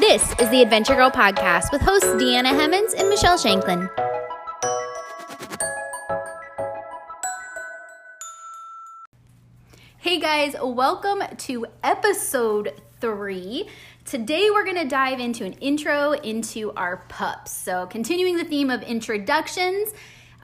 This is the Adventure Girl Podcast with hosts Deanna Hemmons and Michelle Shanklin. Hey guys, welcome to episode three. Today we're going to dive into an intro into our pups. So, continuing the theme of introductions,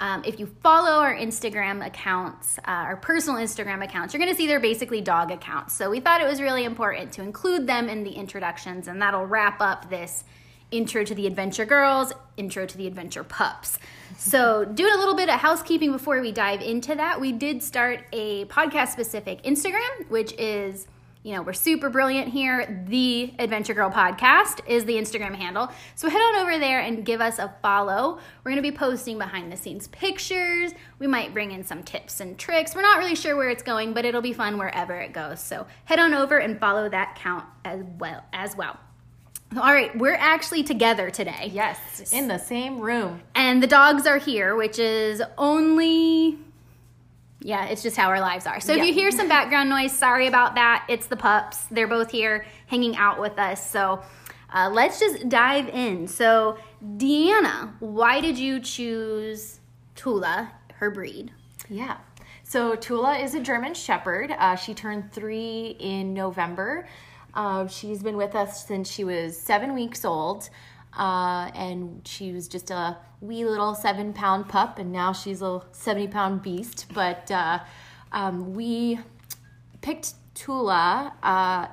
um, if you follow our Instagram accounts, uh, our personal Instagram accounts, you're going to see they're basically dog accounts. So we thought it was really important to include them in the introductions, and that'll wrap up this intro to the adventure girls, intro to the adventure pups. So, doing a little bit of housekeeping before we dive into that, we did start a podcast specific Instagram, which is you know, we're super brilliant here. The Adventure Girl Podcast is the Instagram handle. So head on over there and give us a follow. We're going to be posting behind the scenes pictures. We might bring in some tips and tricks. We're not really sure where it's going, but it'll be fun wherever it goes. So head on over and follow that count as well as well. All right, we're actually together today. Yes, in the same room. And the dogs are here, which is only yeah, it's just how our lives are. So yeah. if you hear some background noise, sorry about that. It's the pups. They're both here hanging out with us. So uh, let's just dive in. So, Deanna, why did you choose Tula, her breed? Yeah. So, Tula is a German Shepherd. Uh, she turned three in November. Uh, she's been with us since she was seven weeks old. Uh, and she was just a wee little seven pound pup, and now she's a 70 pound beast. But uh, um, we picked Tula. Uh,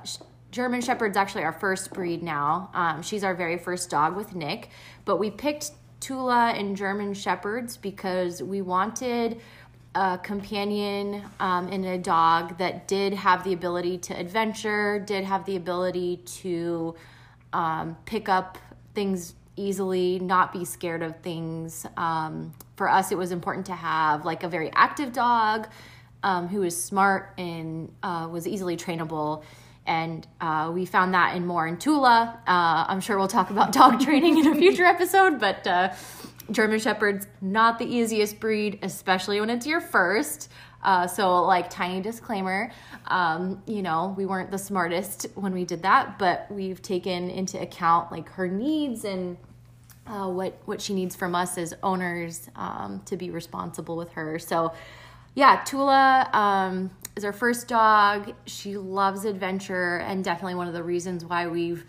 German Shepherd's actually our first breed now. Um, she's our very first dog with Nick, but we picked Tula and German Shepherds because we wanted a companion um, and a dog that did have the ability to adventure, did have the ability to um, pick up things easily, not be scared of things. Um, for us, it was important to have like a very active dog um, who was smart and uh, was easily trainable. And uh, we found that in more in Tula. Uh, I'm sure we'll talk about dog training in a future episode, but uh, German Shepherd's not the easiest breed, especially when it's your first. Uh, so, like, tiny disclaimer, um, you know, we weren't the smartest when we did that, but we've taken into account like her needs and uh, what what she needs from us as owners um, to be responsible with her. So, yeah, Tula um, is our first dog. She loves adventure, and definitely one of the reasons why we've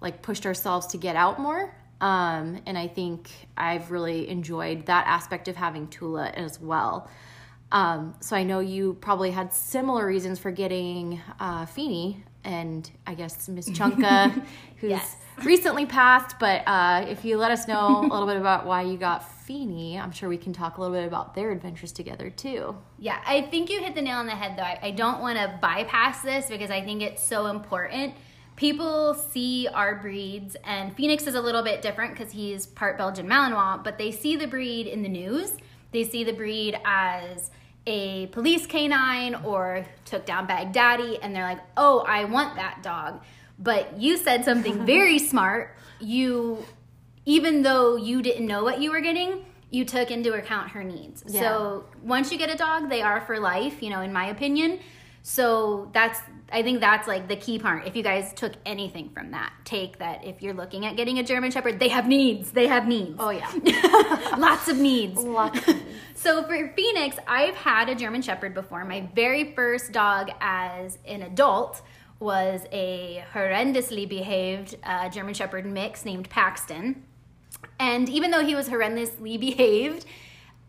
like pushed ourselves to get out more. Um, and I think I've really enjoyed that aspect of having Tula as well. Um, so I know you probably had similar reasons for getting uh, Feeny and I guess Miss Chunka, who's yes. recently passed. But uh, if you let us know a little bit about why you got Feeny, I'm sure we can talk a little bit about their adventures together too. Yeah, I think you hit the nail on the head though. I, I don't want to bypass this because I think it's so important. People see our breeds, and Phoenix is a little bit different because he's part Belgian Malinois, but they see the breed in the news. They see the breed as a police canine or took down Baghdadi and they're like, oh, I want that dog. But you said something very smart. You, even though you didn't know what you were getting, you took into account her needs. Yeah. So once you get a dog, they are for life, you know, in my opinion. So that's I think that's like the key part. If you guys took anything from that, take that if you're looking at getting a German Shepherd, they have needs. They have needs. Oh yeah. Lots of needs. Lots. so for Phoenix, I've had a German Shepherd before. My very first dog as an adult was a horrendously behaved uh, German Shepherd mix named Paxton. And even though he was horrendously behaved,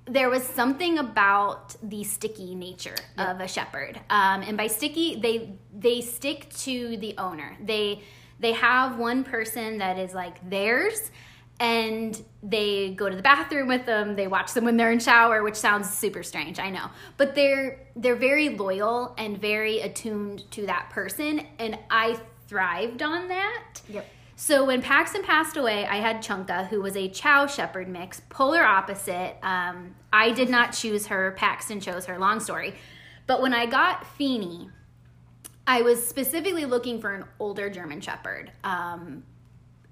there was something about the sticky nature of a shepherd. Um, and by sticky they they stick to the owner. They they have one person that is like theirs and they go to the bathroom with them. They watch them when they're in shower which sounds super strange i know. But they're they're very loyal and very attuned to that person and i thrived on that. Yep so when Paxton passed away, I had Chunka, who was a Chow Shepherd mix, polar opposite. Um, I did not choose her. Paxton chose her. Long story. But when I got Feeny, I was specifically looking for an older German Shepherd. Um,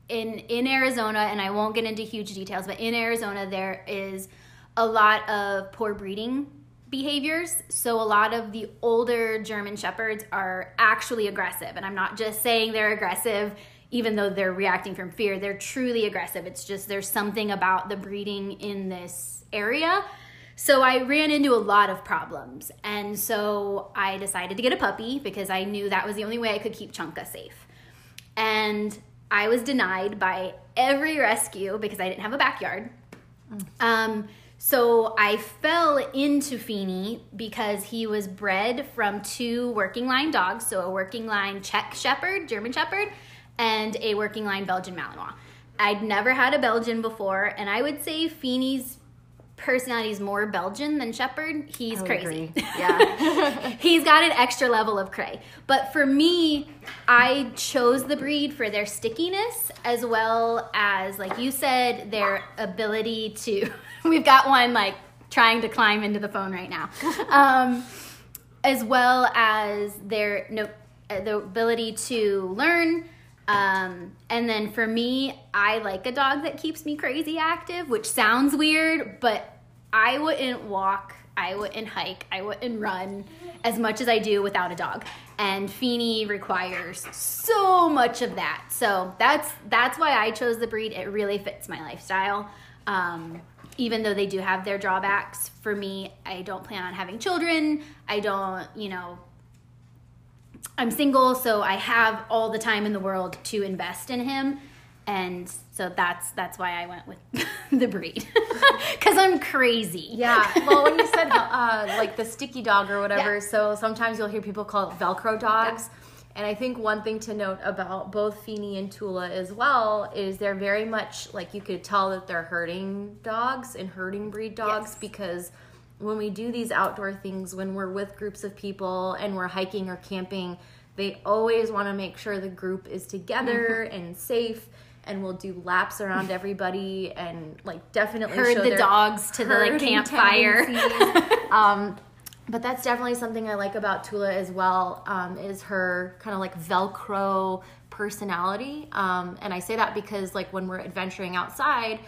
in in Arizona, and I won't get into huge details, but in Arizona there is a lot of poor breeding behaviors. So a lot of the older German Shepherds are actually aggressive, and I'm not just saying they're aggressive even though they're reacting from fear, they're truly aggressive. It's just there's something about the breeding in this area. So I ran into a lot of problems. And so I decided to get a puppy because I knew that was the only way I could keep Chunka safe. And I was denied by every rescue because I didn't have a backyard. Um, so I fell into Feeney because he was bred from two working line dogs. So a working line Czech Shepherd, German Shepherd, and a working line Belgian Malinois. I'd never had a Belgian before, and I would say Feeney's personality is more Belgian than Shepherd. He's crazy. agree. Yeah. He's got an extra level of cray. But for me, I chose the breed for their stickiness as well as, like you said, their ability to. We've got one like trying to climb into the phone right now. Um, as well as their no, uh, the ability to learn. Um, and then for me, I like a dog that keeps me crazy active, which sounds weird, but I wouldn't walk, I wouldn't hike, I wouldn't run as much as I do without a dog. And Feeney requires so much of that. So that's that's why I chose the breed. It really fits my lifestyle. Um, even though they do have their drawbacks, for me, I don't plan on having children. I don't, you know, I'm single, so I have all the time in the world to invest in him. And so that's that's why I went with the breed because I'm crazy. Yeah. Well, when you said uh, like the sticky dog or whatever, Yeah. so sometimes you'll hear people call it Velcro dogs. And I think one thing to note about both Feeny and Tula as well is they're very much like you could tell that they're herding dogs and herding breed dogs Yes. because when we do these outdoor things, when we're with groups of people and we're hiking or camping, they always want to make sure the group is together Mm-hmm. and safe. And we'll do laps around everybody and like definitely Herd show the dogs to the like, campfire. um, but that's definitely something I like about Tula as well. Um, is her kind of like Velcro personality, um, and I say that because like when we're adventuring outside,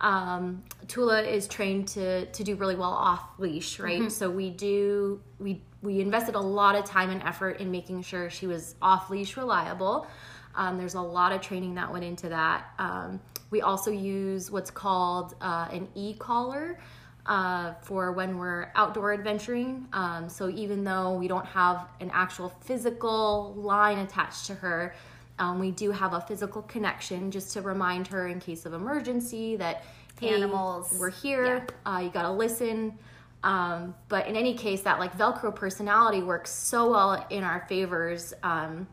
um, Tula is trained to to do really well off leash, right? So we do we we invested a lot of time and effort in making sure she was off leash reliable. Um, there's a lot of training that went into that. Um, we also use what's called uh, an e collar uh, for when we're outdoor adventuring. Um, so even though we don't have an actual physical line attached to her, um, we do have a physical connection just to remind her in case of emergency that hey, Animals. we're here. Uh, you gotta listen. Um, but in any case, that like Velcro personality works so well in our favors um,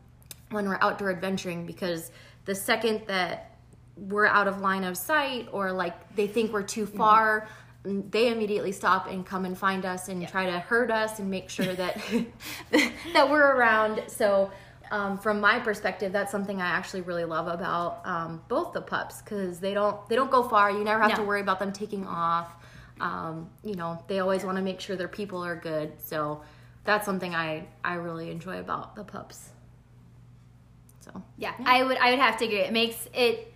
when we're outdoor adventuring because the second that we're out of line of sight or like they think we're too far, mm, they immediately stop and come and find us and try to hurt us and make sure that that we're around. So. Um, from my perspective, that's something I actually really love about um, both the pups because they don't they don't go far. You never have No. to worry about them taking off. Um, you know, they always want to make sure their people are good. So that's something I I really enjoy about the pups. So Yeah, I would I would have to agree. It makes it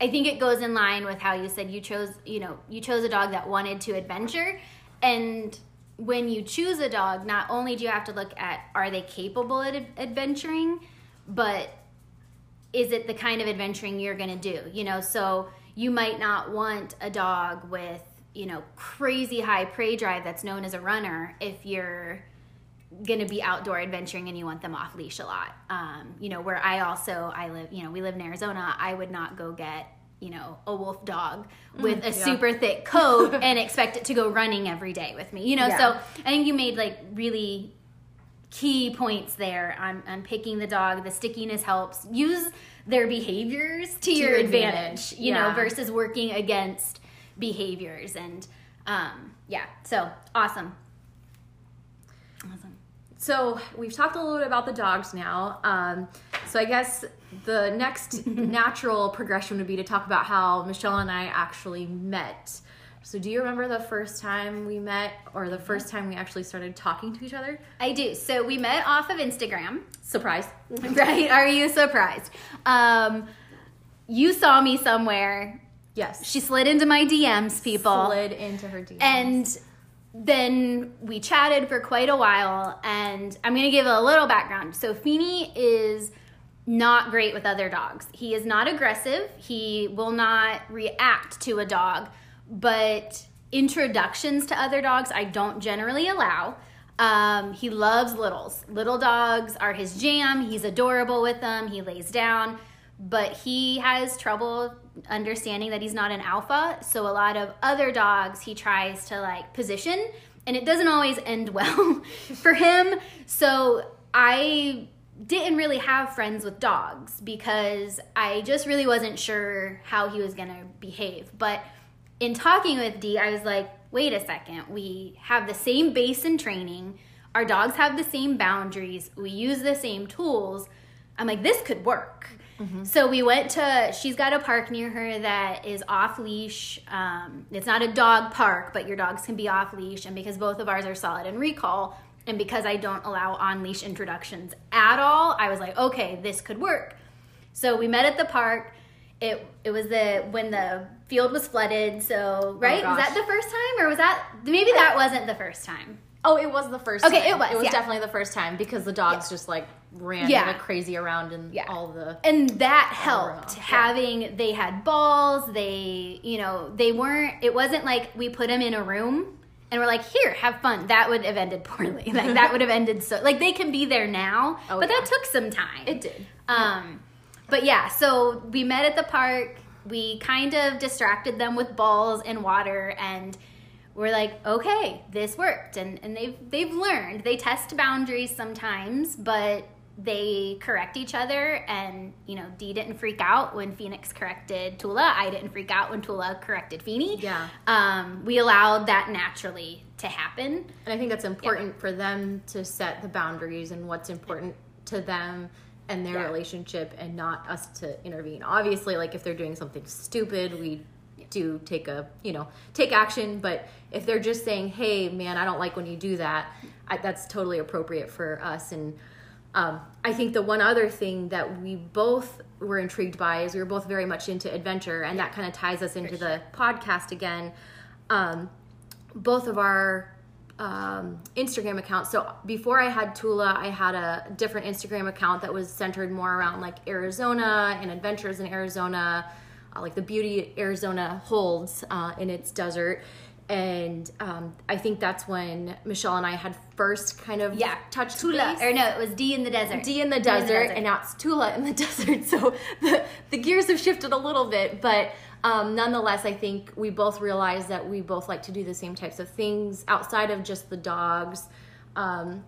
I think it goes in line with how you said you chose, you know, you chose a dog that wanted to adventure and when you choose a dog, not only do you have to look at are they capable at adventuring, but is it the kind of adventuring you're going to do? You know, so you might not want a dog with, you know, crazy high prey drive that's known as a runner if you're going to be outdoor adventuring and you want them off leash a lot. Um, you know, where I also I live, you know, we live in Arizona, I would not go get, you know, a wolf dog with a yeah. super thick coat and expect it to go running every day with me. You know, Yeah. so I think you made like really key points there on, on picking the dog. The stickiness helps. Use their behaviors to, your, your advantage, advantage. you know, versus working against behaviors. And um, yeah, so awesome. So we've talked a little bit about the dogs now. Um, so I guess the next natural progression would be to talk about how Michelle and I actually met. So do you remember the first time we met, or the first time we actually started talking to each other? I do. So we met off of Instagram. Surprise! right? Are you surprised? Um, you saw me somewhere. Yes, She slid into my DMs, people. slid into her DMs. And then we chatted for quite a while. And I'm to give a little background. So, Feeny is not great with other dogs. He is not aggressive. He will not react to a dog, but introductions to other dogs I don't generally allow. Um, he loves littles. Little dogs are his jam. He's adorable with them. He lays down, but he has trouble understanding that he's not an alpha. So a lot of other dogs he tries to like position, and it doesn't always end well for him. So I didn't really have friends with dogs because I just really wasn't sure how he was going to behave. But in talking with Dee, I was like, wait a second, we have the same base in training. Our dogs have the same boundaries. We use the same tools. I'm like, this could work. Mm-hmm. So we went to, she's got a park near her that is off leash. Um, it's not a dog park, but your dogs can be off leash. And because both of ours are solid and recall, and because I don't allow on leash introductions at all, I was like, okay, this could work. So we met at the park. It it was the when the field was flooded. So right, oh, was that the first time, or was that maybe that wasn't the first time? Oh, it was the first. Okay, time. it was. It was yeah. definitely the first time because the dogs yeah. just like ran yeah. like crazy around and yeah. all the and that helped having they had balls. They you know they weren't. It wasn't like we put them in a room and we're like, here, have fun. That would have ended poorly. Like that would have ended so like they can be there now, oh, but yeah. that took some time. It did. Um, but yeah, so we met at the park. We kind of distracted them with balls and water, and we're like, okay, this worked. And and they've they've learned. They test boundaries sometimes, but they correct each other and you know dee didn't freak out when phoenix corrected tula. I didn't freak out when tula corrected feeny. Yeah. Um, we allowed that naturally to happen. And i think that's important yeah. for them to set the boundaries and what's important to them and their yeah. relationship and not us to intervene. Obviously like if they're doing something stupid we do take a you know take action. But if they're just saying hey man i don't like when you do that I, that's totally appropriate for us. And um, I think the one other thing that we both were intrigued by is we were both very much into adventure, and that kind of ties us into the podcast again. Um, both of our um, Instagram accounts. So before I had Tula, I had a different Instagram account that was centered more around like Arizona and adventures in Arizona, uh, like the beauty Arizona holds uh, in its desert and um, I think that's when Michelle and I had first kind of yeah touched Tula base. or no, it was D in the desert. D in the, desert, in the desert, and now it's Tula in the desert. So the the gears have shifted a little bit, but um, nonetheless, I think we both realized that we both like to do the same types of things outside of just the dogs. Um,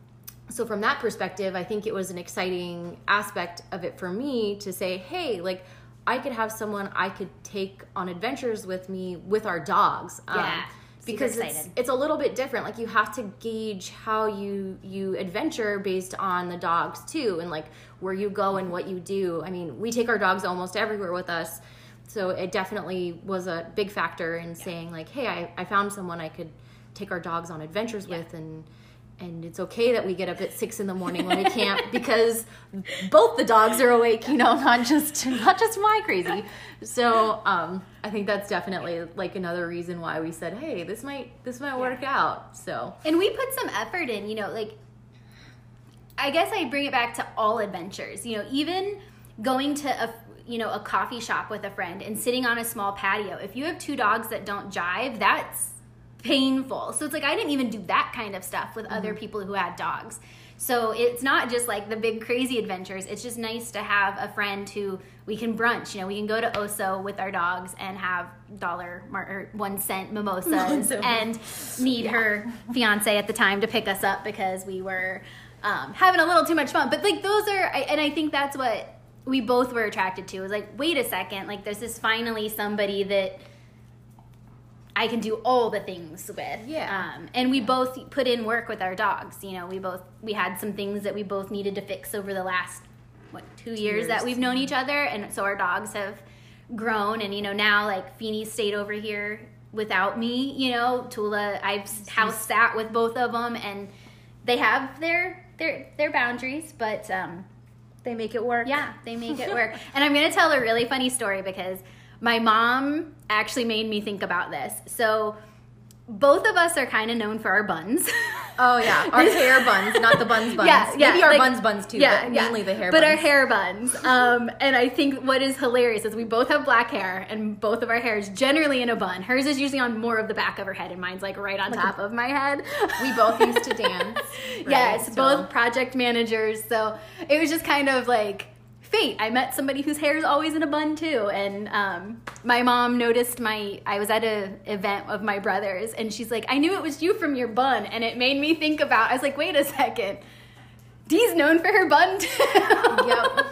so from that perspective, I think it was an exciting aspect of it for me to say, hey, like I could have someone I could take on adventures with me with our dogs. Yeah. Because it's, it's a little bit different like you have to gauge how you you adventure based on the dogs too and like where you go and what you do i mean we take our dogs almost everywhere with us so it definitely was a big factor in yeah. saying like hey I, I found someone i could take our dogs on adventures yeah. with and and it's okay that we get up at six in the morning when we can't because both the dogs are awake you know not just not just my crazy. So um, i think that's definitely like another reason why we said hey this might this might work yeah. out. So. And we put some effort in you know like i guess i bring it back to all adventures you know even going to a you know a coffee shop with a friend and sitting on a small patio. If you have two dogs that don't jive that's painful. So it's like I didn't even do that kind of stuff with mm-hmm. other people who had dogs. So it's not just like the big crazy adventures. It's just nice to have a friend who we can brunch. You know, we can go to Oso with our dogs and have dollar or one cent mimosas and need yeah. her fiance at the time to pick us up because we were um, having a little too much fun. But like those are, and I think that's what we both were attracted to. Was like, wait a second, like this is finally somebody that I can do all the things with. Yeah. Um, and we both put in work with our dogs. You know, we both we had some things that we both needed to fix over the last what two, two years, years, that we've known each other, and so our dogs have grown. And you know, now like Feeny stayed over here without me. You know, Tula, I've house sat with both of them, and they have their their their boundaries, but um, they make it work. Yeah, they make it work. and I'm gonna tell a really funny story because my mom actually made me think about this. So both of us are kind of known for our buns. Oh yeah, our hair buns, not the buns buns. Yeah, yeah, Maybe our like- buns buns too, yeah, but yeah. mainly the hair buns. But buns. our hair buns. Um, and I think what is hilarious is we both have black hair, and both of our hair is generally in a bun. Hers is usually on more of the back of her head, and mine's like right on top of my head. we both used to dance. right? yes, So- both project managers. So it was just kind of like fate. I met somebody whose hair is always in a bun too, and um, my mom noticed my. I was at a event of my brothers, and she's like, "I knew it was you from your bun," and it made me think about. I was like, "Wait a second. Dee's known for her bun too." Yep.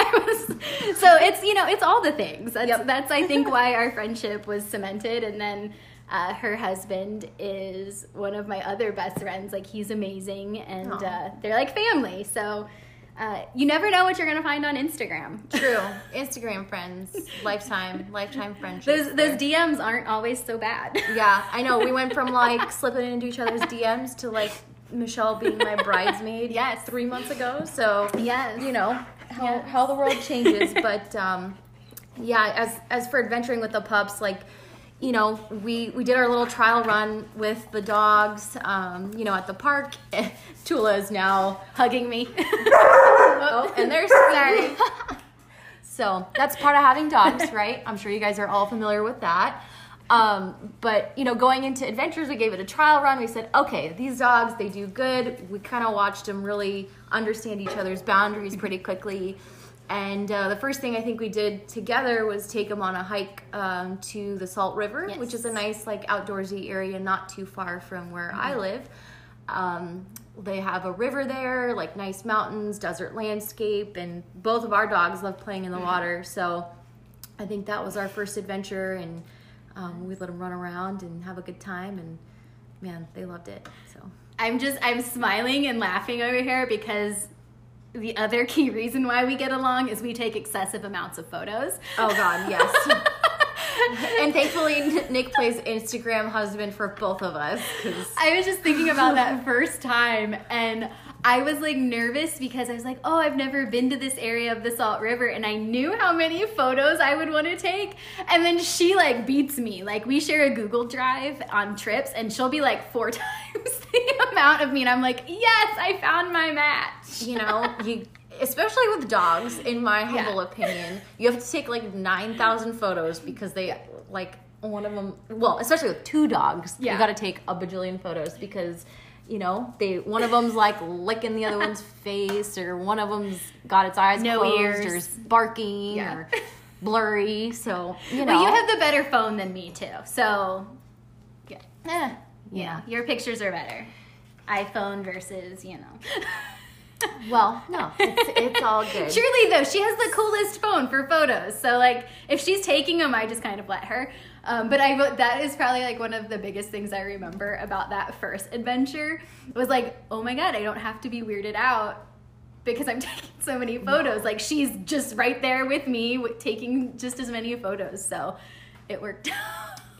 I was, so it's you know it's all the things. That's Yep. that's I think why our friendship was cemented, and then. Uh, her husband is one of my other best friends. Like he's amazing, and uh, they're like family. So uh, you never know what you're gonna find on Instagram. True. Instagram friends, lifetime, lifetime friendships. Those those DMs aren't always so bad. Yeah, I know. We went from like slipping into each other's DMs to like Michelle being my bridesmaid. Yes. three months ago. So Yes. you know how Yes. how the world changes. But um, yeah, as as for adventuring with the pups, like you know, we we did our little trial run with the dogs. Um, you know, at the park. Tula is now Hugging me. oh, and sorry. so that's part of having dogs, right? I'm sure you guys are all familiar with that. Um, but you know, going into adventures, we gave it a trial run. We said, okay, these dogs, they do good. We kind of watched them really understand each other's boundaries pretty quickly. And uh, the first thing I think we did together was take them on a hike um, to the Salt River, Yes. which is a nice, like, outdoorsy area not too far from where I live. Um, they have a river there, like nice mountains, desert landscape, and both of our dogs love playing in the water. So I think that was our first adventure, and um, we let them run around and have a good time. And man, they loved it. So I'm just I'm smiling and laughing over here because the other key reason why we get along is we take excessive amounts of photos. oh god, yes. and thankfully, Nick plays Instagram husband for both of us. 'cause- I was just thinking about that first time and I was like nervous because I was like, oh, I've never been to this area of the Salt River and I knew how many photos I would want to take. And then she like beats me. Like we share a Google Drive on trips and she'll be like four times the amount of me. And I'm like, yes, I found my match. you know, you especially with dogs, in my humble Yeah. opinion, you have to take like nine thousand photos because they like one of them. Well, especially with two dogs, Yeah. you got to take a bajillion photos because. You know, they one of them's like licking the other one's face, or one of them's got its eyes No closed, ears. or barking, Yeah. or blurry. So you know, Well, you have the better phone than me too. So, yeah. Eh, Yeah, your pictures are better. iPhone versus, you know. Well, no, it's, it's all good. Truly though, she has the coolest phone for photos. So like, if she's taking them, I just kind of let her. Um, but I that is probably like one of the biggest things I remember about that first adventure It was like, oh my god, I don't have to be weirded out because I'm taking so many photos. Like she's just right there with me, taking just as many photos. So it worked.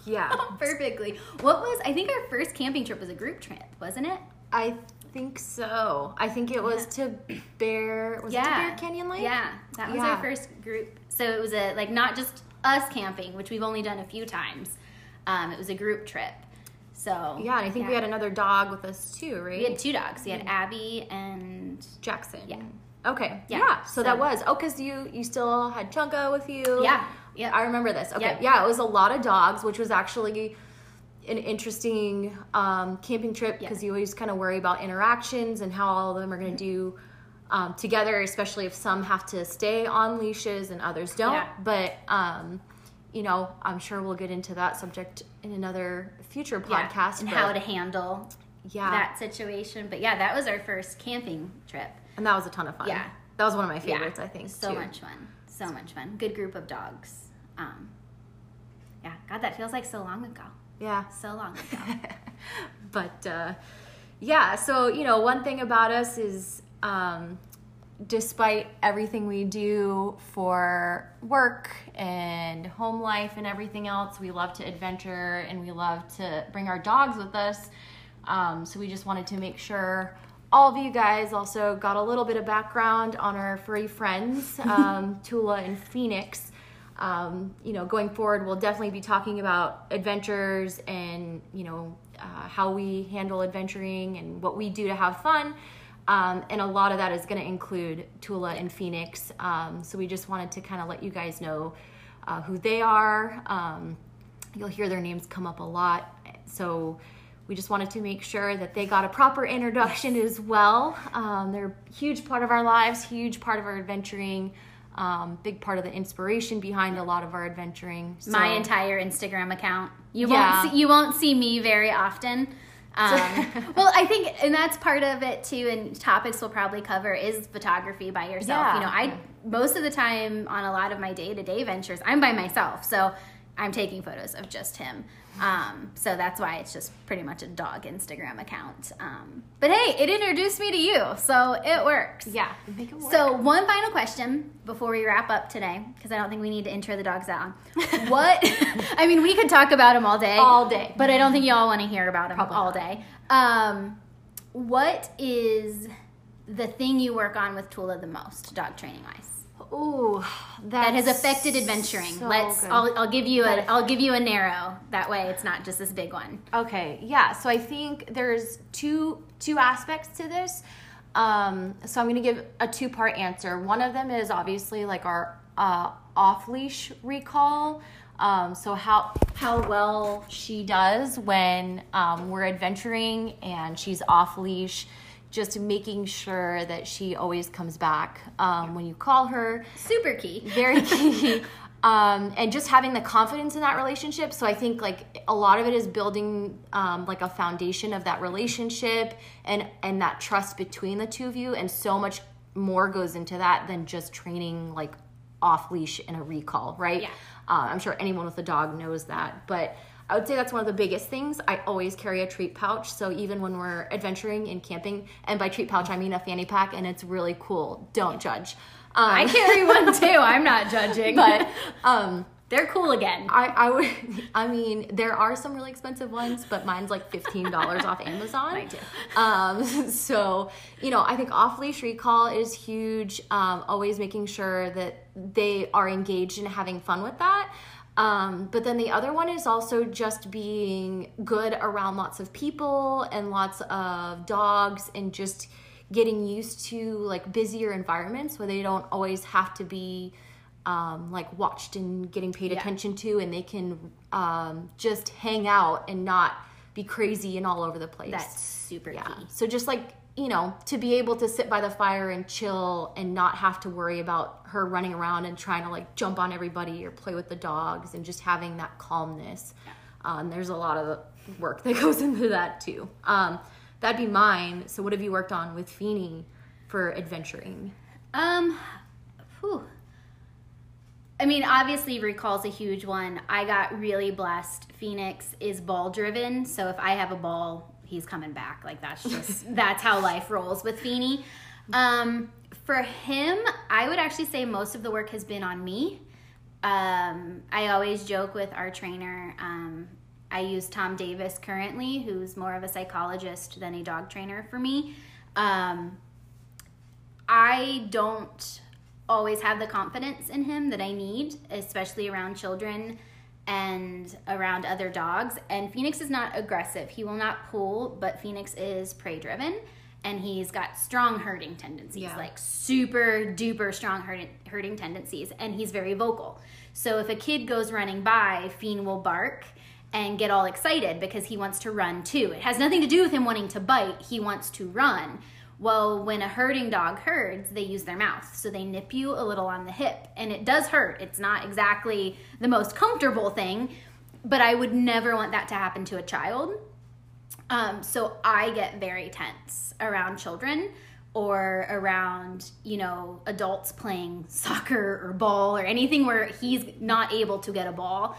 Yeah. perfectly. What was? I think our first camping trip was a group trip, wasn't it? I think so. I think it was to Bear. Was it to Bear Canyon Lake? Yeah, that was Yeah. our first group. So it was a like not just us camping, which we've only done a few times. Um, it was a group trip. So Yeah, and I think we had another dog with us too, right? we had two dogs. We had Abby and Jackson. Yeah. Okay. Yeah. Yeah. So, So- that was oh, cause you you still had Chunka with you. yeah, yeah. I remember this. Okay. Yep. Yeah, it was a lot of dogs, which was actually an interesting um, camping trip because Yeah. you always kind of worry about interactions and how all of them are going to do um, together, especially if some have to stay on leashes and others don't. Yeah. But um, you know, I'm sure we'll get into that subject in another future Yeah, podcast. and but- how to handle yeah, that situation. But yeah, that was our first camping trip. and that was a ton of fun. Yeah. that was one of my Yeah, favorites. I think so too. much fun, so much fun. Good group of dogs. Um, yeah, God, that feels like so long ago. Yeah. So long ago. but uh, yeah, so you know, one thing about us is, um, despite everything we do for work and home life and everything else, we love to adventure and we love to bring our dogs with us. Um, so we just wanted to make sure all of you guys also got a little bit of background on our furry friends, um, Tula and Phoenix. um, you know, going forward, we'll definitely be talking about adventures and you know uh, how we handle adventuring and what we do to have fun. Um, and a lot of that is going to include Tula and Phoenix. Um, so we just wanted to kind of let you guys know uh, who they are. Um, you'll hear their names come up a lot. So we just wanted to make sure that they got a proper introduction as well. Um, they're a huge part of our lives, huge part of our adventuring. Um, big part of the inspiration behind a lot of our adventuring. So, My entire Instagram account. You yeah. won't see, you won't see me very often. Um, well, I think, and that's part of it too. And topics we'll probably cover is photography by yourself. Yeah. You know, I most of the time on a lot of my day to day ventures, I'm by myself, so I'm taking photos of just him. Um, so that's why it's just pretty much a dog Instagram account. Um, but hey, it introduced me to you, so it works. Yeah, make it work. So one final question before we wrap up today, because I don't think we need to intro the dogs out. what? I mean, we could talk about them all day, all day, but I don't think y'all want to hear about them Probably all day. Um, what is the thing you work on with Tula the most, dog training wise? Ooh, that has affected adventuring. So Let's. I'll, I'll give you a. I'll give you a narrow. That way, it's not just this big one. Okay. Yeah. So I think there's two two aspects to this. Um, so I'm going to give a two part answer. One of them is obviously like our uh, off leash recall. Um, so how how well she does when um, we're adventuring and she's off leash just making sure that she always comes back um, when you call her. Super key. Very key. um, and just having the confidence in that relationship. So I think like a lot of it is building um, like a foundation of that relationship and and that trust between the two of you. And so much more goes into that than just training like off leash in a recall, right? Yeah. Uh, I'm sure anyone with a dog knows that, but I would say that's one of the biggest things. I always carry a treat pouch. So even when we're adventuring and camping, and by treat pouch, I mean a fanny pack, and it's really cool. Don't judge. Um, I carry one too. I'm not judging. But um, they're cool again. I, I would. I mean, there are some really expensive ones, but mine's like fifteen dollars off Amazon. Mine too. Um, so you know, I think off leash recall is huge. Um, always making sure that they are engaged in having fun with that. Um, but then the other one is also just being good around lots of people and lots of dogs and just getting used to like busier environments where they don't always have to be um, like watched and getting paid yeah. attention to and they can um, just hang out and not be crazy and all over the place. That's super yeah. key. So just like you know, to be able to sit by the fire and chill and not have to worry about her running around and trying to like jump on everybody or play with the dogs and just having that calmness. Um, there's a lot of work that goes into that too. Um, that'd be mine. So, what have you worked on with Feeny for adventuring? Um, whew. I mean, obviously, recall's a huge one. I got really blessed. Phoenix is ball driven, so if I have a ball, he's coming back. Like that's just that's how life rolls with Feeny. Um, for him, I would actually say most of the work has been on me. Um, I always joke with our trainer. Um, I use Tom Davis currently, who's more of a psychologist than a dog trainer for me. Um, I don't always have the confidence in him that I need, especially around children and around other dogs. And Phoenix is not aggressive. He will not pull, but Phoenix is prey driven and he's got strong herding tendencies, yeah. like super duper strong herding, herding tendencies, and he's very vocal. So if a kid goes running by, Fiend will bark and get all excited because he wants to run too. It has nothing to do with him wanting to bite, he wants to run. Well, when a herding dog herds, they use their mouth. So they nip you a little on the hip. And it does hurt. It's not exactly the most comfortable thing, but I would never want that to happen to a child. Um, so I get very tense around children or around, you know, adults playing soccer or ball or anything where he's not able to get a ball.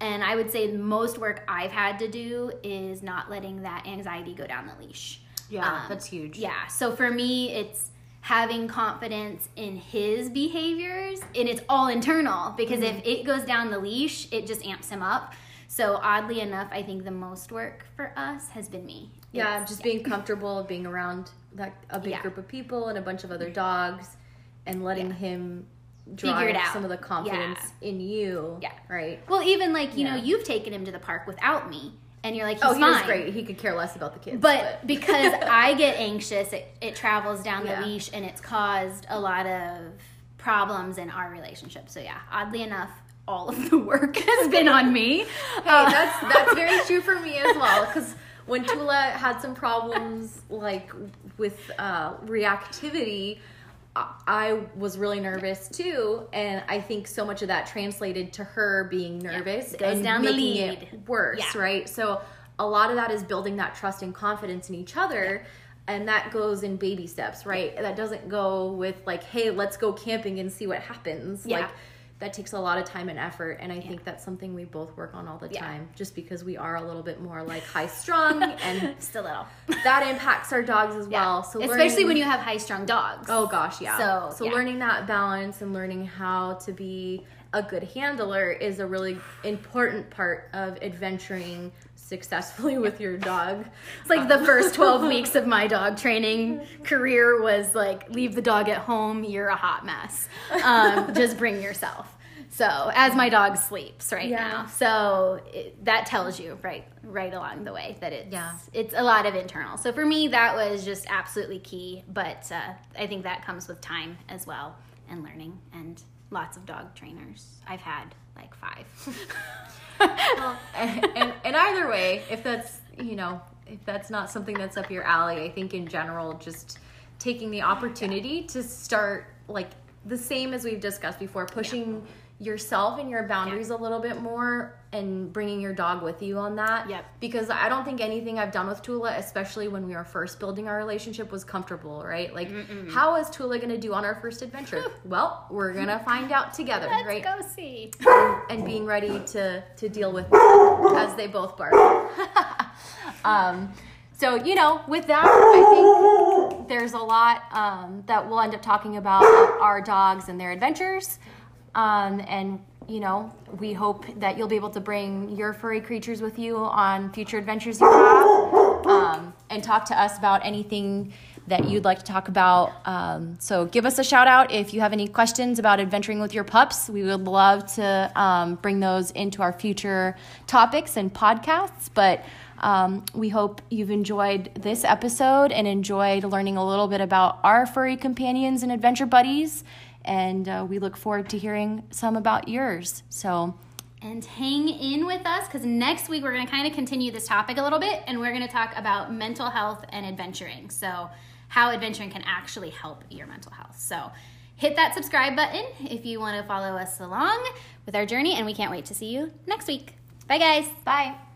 And I would say the most work I've had to do is not letting that anxiety go down the leash. Yeah, um, that's huge. Yeah. So for me, it's having confidence in his behaviors and it's all internal because mm-hmm. if it goes down the leash, it just amps him up. So oddly enough, I think the most work for us has been me. Yeah, it's, just yeah. being comfortable being around like a big yeah. group of people and a bunch of other dogs and letting yeah. him drive Figure it out. some of the confidence in you. Yeah. Right. Well, even like you know, you've taken him to the park without me, and you're like, he's Oh, he fine. was great. He could care less about the kids. But because I get anxious, it, it travels down Yeah. the leash, and it's caused a lot of problems in our relationship. So yeah, oddly enough, all of the work has been on me. Hey, that's that's very true for me as well. Because when Tula had some problems, like with uh, reactivity, I- was really nervous too, and I think so much of that translated to her being nervous goes and down the making it worse, Yeah. right? So a lot of that is building that trust and confidence in each other. And that goes in baby steps, right? That doesn't go with like, hey, let's go camping and see what happens. Yeah. Like that takes a lot of time and effort and i think that's something we both work on all the Yeah. time just because we are a little bit more like high strung and a little. that impacts our dogs as Yeah. well so especially learning- when you have high strung dogs. oh gosh yeah So, so yeah. learning that balance and learning how to be a good handler is a really important part of adventuring successfully with your dog It's like the first 12 weeks of my dog training career was like, leave the dog at home, you're a hot mess. Um, just bring yourself. So, as my dog sleeps right Yeah. now. So, it, that tells you right right along the way that it's Yeah. it's a lot of internal. So, for me that was just absolutely key, but uh, I think that comes with time as well and learning and lots of dog trainers. I've had like 5. well, and, and, and either way, if that's you know if that's not something that's up your alley, I think in general, just taking the opportunity to start like the same as we've discussed before, pushing yourself and your boundaries a little bit more and bringing your dog with you on that. Yep. Because I don't think anything I've done with Tula, especially when we were first building our relationship, was comfortable, right? Like, how is Tula going to do on our first adventure? well, we're going to find out together, great. Let's right? go see. and being ready to to deal with it as they both bark. um, so you know, with that, I think there's a lot um, that we'll end up talking about our dogs and their adventures, um, and you know, we hope that you'll be able to bring your furry creatures with you on future adventures you have, um, and talk to us about anything that you'd like to talk about. Um, so give us a shout out if you have any questions about adventuring with your pups. We would love to um, bring those into our future topics and podcasts. But um, we hope you've enjoyed this episode and enjoyed learning a little bit about our furry companions and adventure buddies. And uh, we look forward to hearing some about yours. So, and hang in with us because next week we're going to kind of continue this topic a little bit and we're going to talk about mental health and adventuring. So, how adventuring can actually help your mental health. So, hit that subscribe button if you want to follow us along with our journey, and we can't wait to see you next week. Bye, guys. bye.